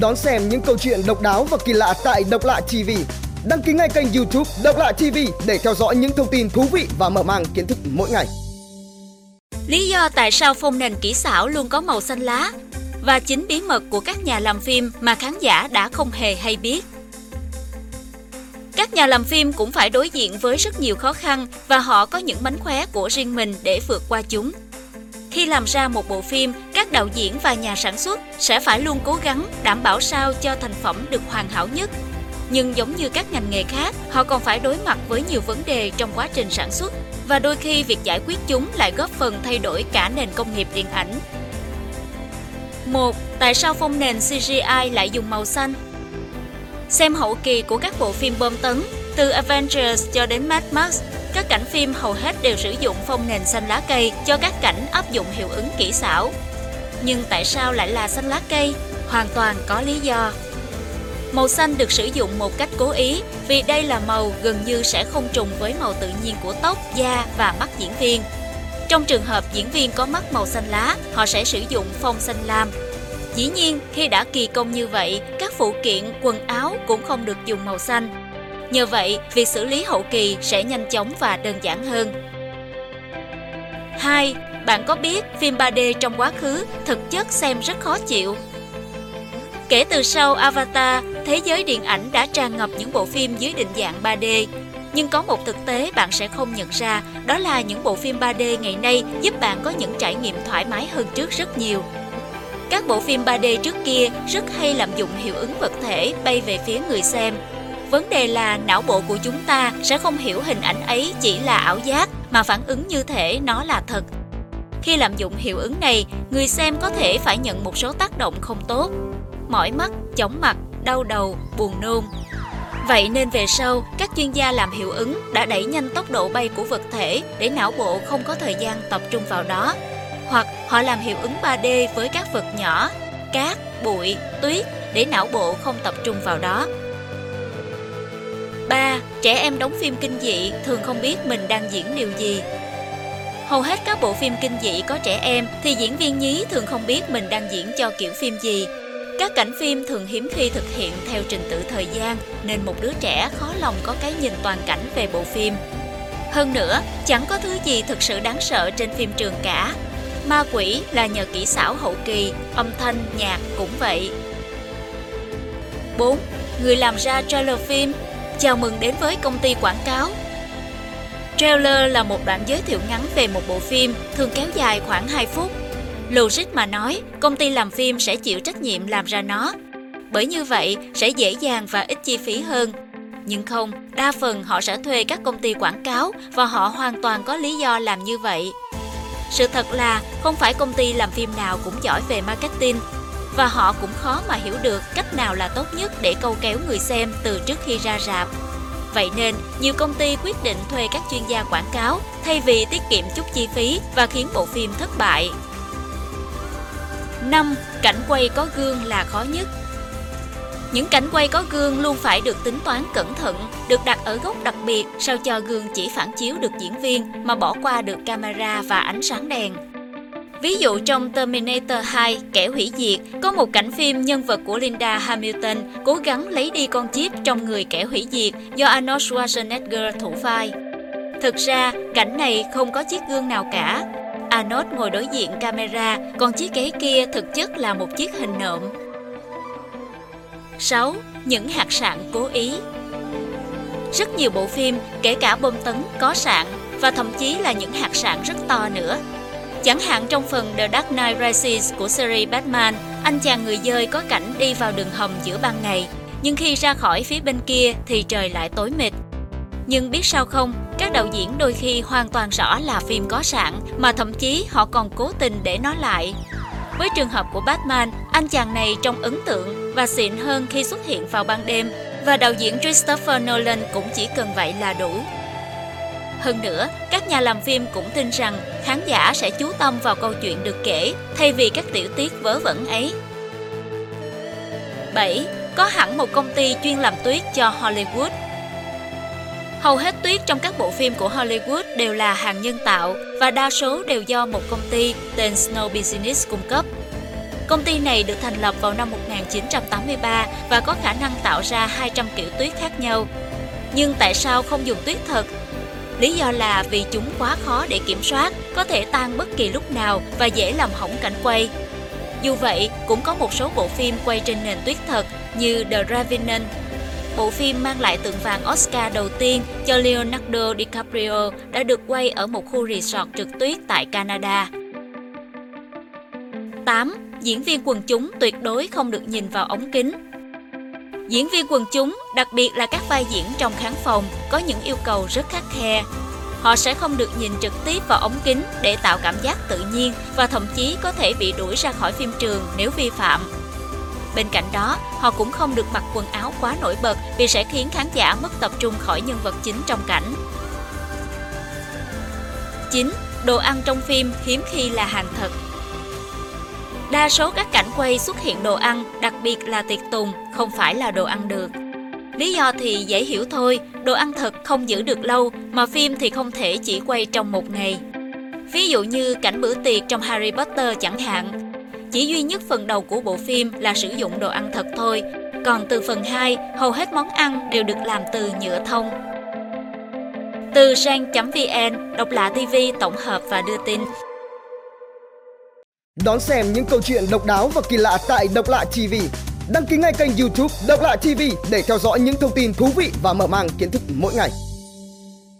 Đón xem những câu chuyện độc đáo và kỳ lạ tại Độc Lạ TV. Đăng ký ngay kênh YouTube Độc Lạ TV để theo dõi những thông tin thú vị và mở mang kiến thức mỗi ngày. Lý do tại sao phông nền kỹ xảo luôn có màu xanh lá và chính bí mật của các nhà làm phim mà khán giả đã không hề hay biết. Các nhà làm phim cũng phải đối diện với rất nhiều khó khăn và họ có những mánh khóe của riêng mình để vượt qua chúng. Khi làm ra một bộ phim, các đạo diễn và nhà sản xuất sẽ phải luôn cố gắng đảm bảo sao cho thành phẩm được hoàn hảo nhất. Nhưng giống như các ngành nghề khác, họ còn phải đối mặt với nhiều vấn đề trong quá trình sản xuất và đôi khi việc giải quyết chúng lại góp phần thay đổi cả nền công nghiệp điện ảnh. 1. Tại sao phông nền CGI lại dùng màu xanh? Xem hậu kỳ của các bộ phim bom tấn, từ Avengers cho đến Mad Max, các cảnh phim hầu hết đều sử dụng phông nền xanh lá cây cho các cảnh áp dụng hiệu ứng kỹ xảo. Nhưng tại sao lại là xanh lá cây? Hoàn toàn có lý do. Màu xanh được sử dụng một cách cố ý vì đây là màu gần như sẽ không trùng với màu tự nhiên của tóc, da và mắt diễn viên. Trong trường hợp diễn viên có mắt màu xanh lá, họ sẽ sử dụng phông xanh lam. Dĩ nhiên, khi đã kỳ công như vậy, các phụ kiện, quần áo cũng không được dùng màu xanh Nhờ vậy, việc xử lý hậu kỳ sẽ nhanh chóng và đơn giản hơn. 2. Bạn có biết phim 3D trong quá khứ thực chất xem rất khó chịu? Kể từ sau Avatar, thế giới điện ảnh đã tràn ngập những bộ phim dưới định dạng 3D. Nhưng có một thực tế bạn sẽ không nhận ra, đó là những bộ phim 3D ngày nay giúp bạn có những trải nghiệm thoải mái hơn trước rất nhiều. Các bộ phim 3D trước kia rất hay lạm dụng hiệu ứng vật thể bay về phía người xem, Vấn đề là não bộ của chúng ta sẽ không hiểu hình ảnh ấy chỉ là ảo giác mà phản ứng như thể nó là thật. Khi lạm dụng hiệu ứng này, người xem có thể phải nhận một số tác động không tốt. Mỏi mắt, chóng mặt, đau đầu, buồn nôn. Vậy nên về sau, các chuyên gia làm hiệu ứng đã đẩy nhanh tốc độ bay của vật thể để não bộ không có thời gian tập trung vào đó. Hoặc họ làm hiệu ứng 3D với các vật nhỏ, cát, bụi, tuyết để não bộ không tập trung vào đó 3. Trẻ em đóng phim kinh dị thường không biết mình đang diễn điều gì. Hầu hết các bộ phim kinh dị có trẻ em thì diễn viên nhí thường không biết mình đang diễn cho kiểu phim gì. Các cảnh phim thường hiếm khi thực hiện theo trình tự thời gian nên một đứa trẻ khó lòng có cái nhìn toàn cảnh về bộ phim. Hơn nữa, chẳng có thứ gì thực sự đáng sợ trên phim trường cả. Ma quỷ là nhờ kỹ xảo hậu kỳ, âm thanh, nhạc cũng vậy. 4. Người làm ra trailer phim Chào mừng đến với công ty quảng cáo. Trailer là một đoạn giới thiệu ngắn về một bộ phim, thường kéo dài khoảng 2 phút. Logic mà nói, công ty làm phim sẽ chịu trách nhiệm làm ra nó. Bởi như vậy, sẽ dễ dàng và ít chi phí hơn. Nhưng không, đa phần họ sẽ thuê các công ty quảng cáo và họ hoàn toàn có lý do làm như vậy. Sự thật là không phải công ty làm phim nào cũng giỏi về marketing và họ cũng khó mà hiểu được cách nào là tốt nhất để câu kéo người xem từ trước khi ra rạp. Vậy nên, nhiều công ty quyết định thuê các chuyên gia quảng cáo thay vì tiết kiệm chút chi phí và khiến bộ phim thất bại. 5. Cảnh quay có gương là khó nhất những cảnh quay có gương luôn phải được tính toán cẩn thận, được đặt ở góc đặc biệt sao cho gương chỉ phản chiếu được diễn viên mà bỏ qua được camera và ánh sáng đèn. Ví dụ trong Terminator 2, Kẻ hủy diệt, có một cảnh phim nhân vật của Linda Hamilton cố gắng lấy đi con chip trong người kẻ hủy diệt do Arnold Schwarzenegger thủ vai. Thực ra, cảnh này không có chiếc gương nào cả. Arnold ngồi đối diện camera, còn chiếc ghế kia thực chất là một chiếc hình nộm. 6. Những hạt sạn cố ý Rất nhiều bộ phim, kể cả bom tấn, có sạn và thậm chí là những hạt sạn rất to nữa Chẳng hạn trong phần The Dark Knight Rises của series Batman, anh chàng người dơi có cảnh đi vào đường hầm giữa ban ngày, nhưng khi ra khỏi phía bên kia thì trời lại tối mịt. Nhưng biết sao không, các đạo diễn đôi khi hoàn toàn rõ là phim có sẵn mà thậm chí họ còn cố tình để nó lại. Với trường hợp của Batman, anh chàng này trông ấn tượng và xịn hơn khi xuất hiện vào ban đêm và đạo diễn Christopher Nolan cũng chỉ cần vậy là đủ. Hơn nữa, các nhà làm phim cũng tin rằng khán giả sẽ chú tâm vào câu chuyện được kể thay vì các tiểu tiết vớ vẩn ấy. 7. Có hẳn một công ty chuyên làm tuyết cho Hollywood. Hầu hết tuyết trong các bộ phim của Hollywood đều là hàng nhân tạo và đa số đều do một công ty tên Snow Business cung cấp. Công ty này được thành lập vào năm 1983 và có khả năng tạo ra 200 kiểu tuyết khác nhau. Nhưng tại sao không dùng tuyết thật? Lý do là vì chúng quá khó để kiểm soát, có thể tan bất kỳ lúc nào và dễ làm hỏng cảnh quay. Dù vậy, cũng có một số bộ phim quay trên nền tuyết thật như The Revenant. Bộ phim mang lại tượng vàng Oscar đầu tiên cho Leonardo DiCaprio đã được quay ở một khu resort trượt tuyết tại Canada. 8. Diễn viên quần chúng tuyệt đối không được nhìn vào ống kính. Diễn viên quần chúng, đặc biệt là các vai diễn trong khán phòng, có những yêu cầu rất khắc khe. Họ sẽ không được nhìn trực tiếp vào ống kính để tạo cảm giác tự nhiên và thậm chí có thể bị đuổi ra khỏi phim trường nếu vi phạm. Bên cạnh đó, họ cũng không được mặc quần áo quá nổi bật vì sẽ khiến khán giả mất tập trung khỏi nhân vật chính trong cảnh. 9. Đồ ăn trong phim hiếm khi là hàng thật. Đa số các cảnh quay xuất hiện đồ ăn, đặc biệt là tiệc tùng, không phải là đồ ăn được. Lý do thì dễ hiểu thôi, đồ ăn thật không giữ được lâu, mà phim thì không thể chỉ quay trong một ngày. Ví dụ như cảnh bữa tiệc trong Harry Potter chẳng hạn. Chỉ duy nhất phần đầu của bộ phim là sử dụng đồ ăn thật thôi, còn từ phần 2, hầu hết món ăn đều được làm từ nhựa thông. Từ sang.vn, độc lạ TV tổng hợp và đưa tin. Đón xem những câu chuyện độc đáo và kỳ lạ tại Độc Lạ TV. Đăng ký ngay kênh YouTube Độc Lạ TV để theo dõi những thông tin thú vị và mở mang kiến thức mỗi ngày.